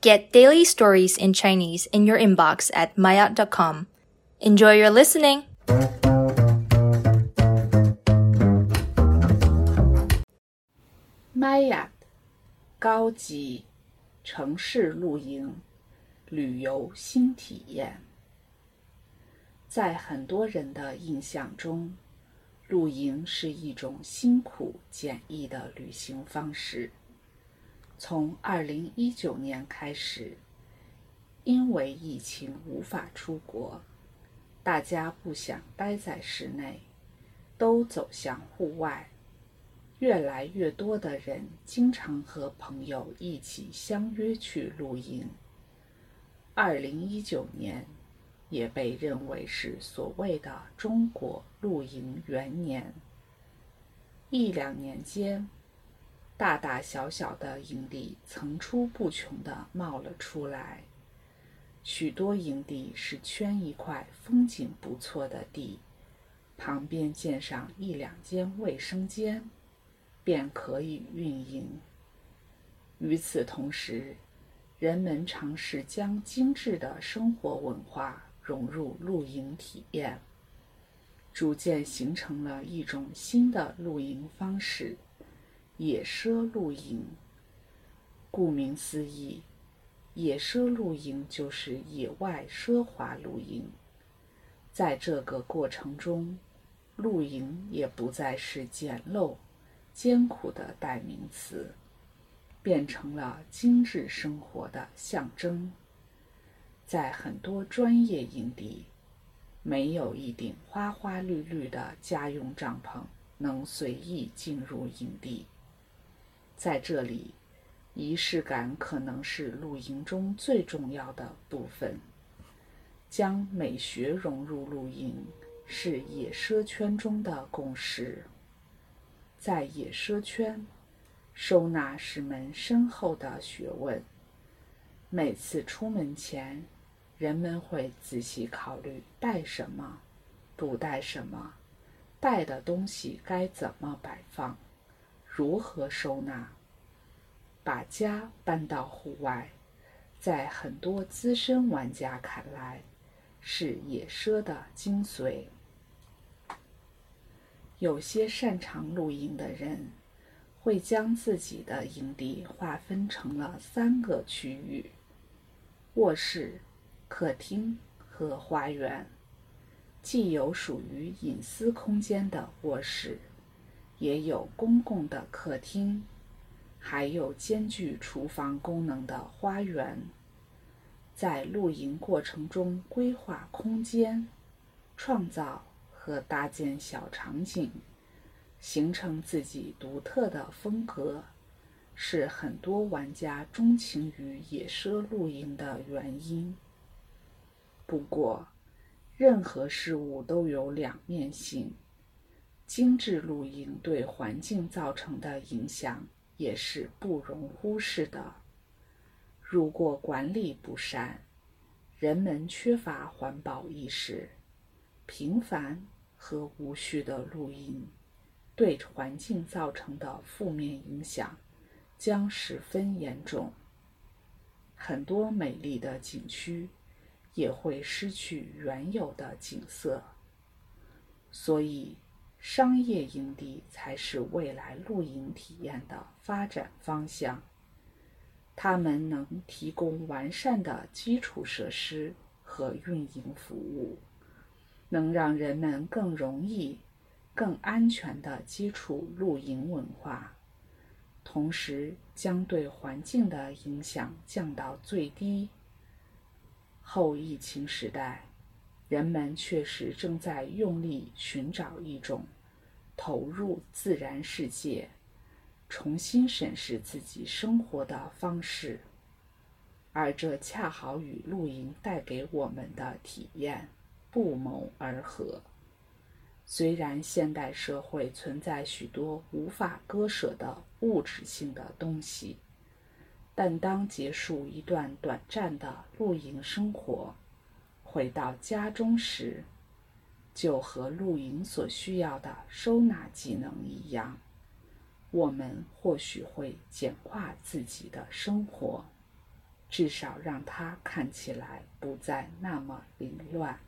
Get daily stories in Chinese in your inbox at maya.com. Enjoy your listening! Maya，高级城市露营旅游新体验。在很多人的印象中，露营是一种辛苦简易的旅行方式。 从2019年开始，因为疫情无法出国，大家不想待在室内，都走向户外。越来越多的人经常和朋友一起相约去露营。2019年也被认为是所谓的“中国露营元年”。一两年间，大大小小的营地层出不穷地冒了出来。许多营地是圈一块风景不错的地，旁边建上一两间卫生间。便可以运营。与此同时，人们尝试将精致的生活文化融入露营体验，逐渐形成了一种新的露营方式——野奢露营。顾名思义，野奢露营就是野外奢华露营。在这个过程中，露营也不再是简陋。艰苦的代名词，变成了精致生活的象征。在很多专业营地，没有一顶花花绿绿的家用帐篷能随意进入营地。在这里，仪式感可能是露营中最重要的部分。将美学融入露营，是野奢圈中的共识。在野奢圈，收纳是门深厚的学问。每次出门前，人们会仔细考虑带什么，不带什么，带的东西该怎么摆放，如何收纳。把家搬到户外，在很多资深玩家看来，是野奢的精髓。有些擅长露营的人，会将自己的营地划分成了三个区域：卧室、客厅和花园。既有属于隐私空间的卧室，也有公共的客厅，还有兼具厨房功能的花园。在露营过程中规划空间，创造。和搭建小场景，形成自己独特的风格，是很多玩家钟情于野奢露营的原因。不过，任何事物都有两面性，精致露营对环境造成的影响也是不容忽视的。如果管理不善，人们缺乏环保意识。频繁和无序的录音对环境造成的负面影响将十分严重，很多美丽的景区也会失去原有的景色。所以，商业营地才是未来露营体验的发展方向。他们能提供完善的基础设施和运营服务。能让人们更容易、更安全地接触露营文化，同时将对环境的影响降到最低。后疫情时代，人们确实正在用力寻找一种投入自然世界、重新审视自己生活的方式，而这恰好与露营带给我们的体验。不谋而合。虽然现代社会存在许多无法割舍的物质性的东西，但当结束一段短暂的露营生活，回到家中时，就和露营所需要的收纳技能一样，我们或许会简化自己的生活。至少让它看起来不再那么凌乱。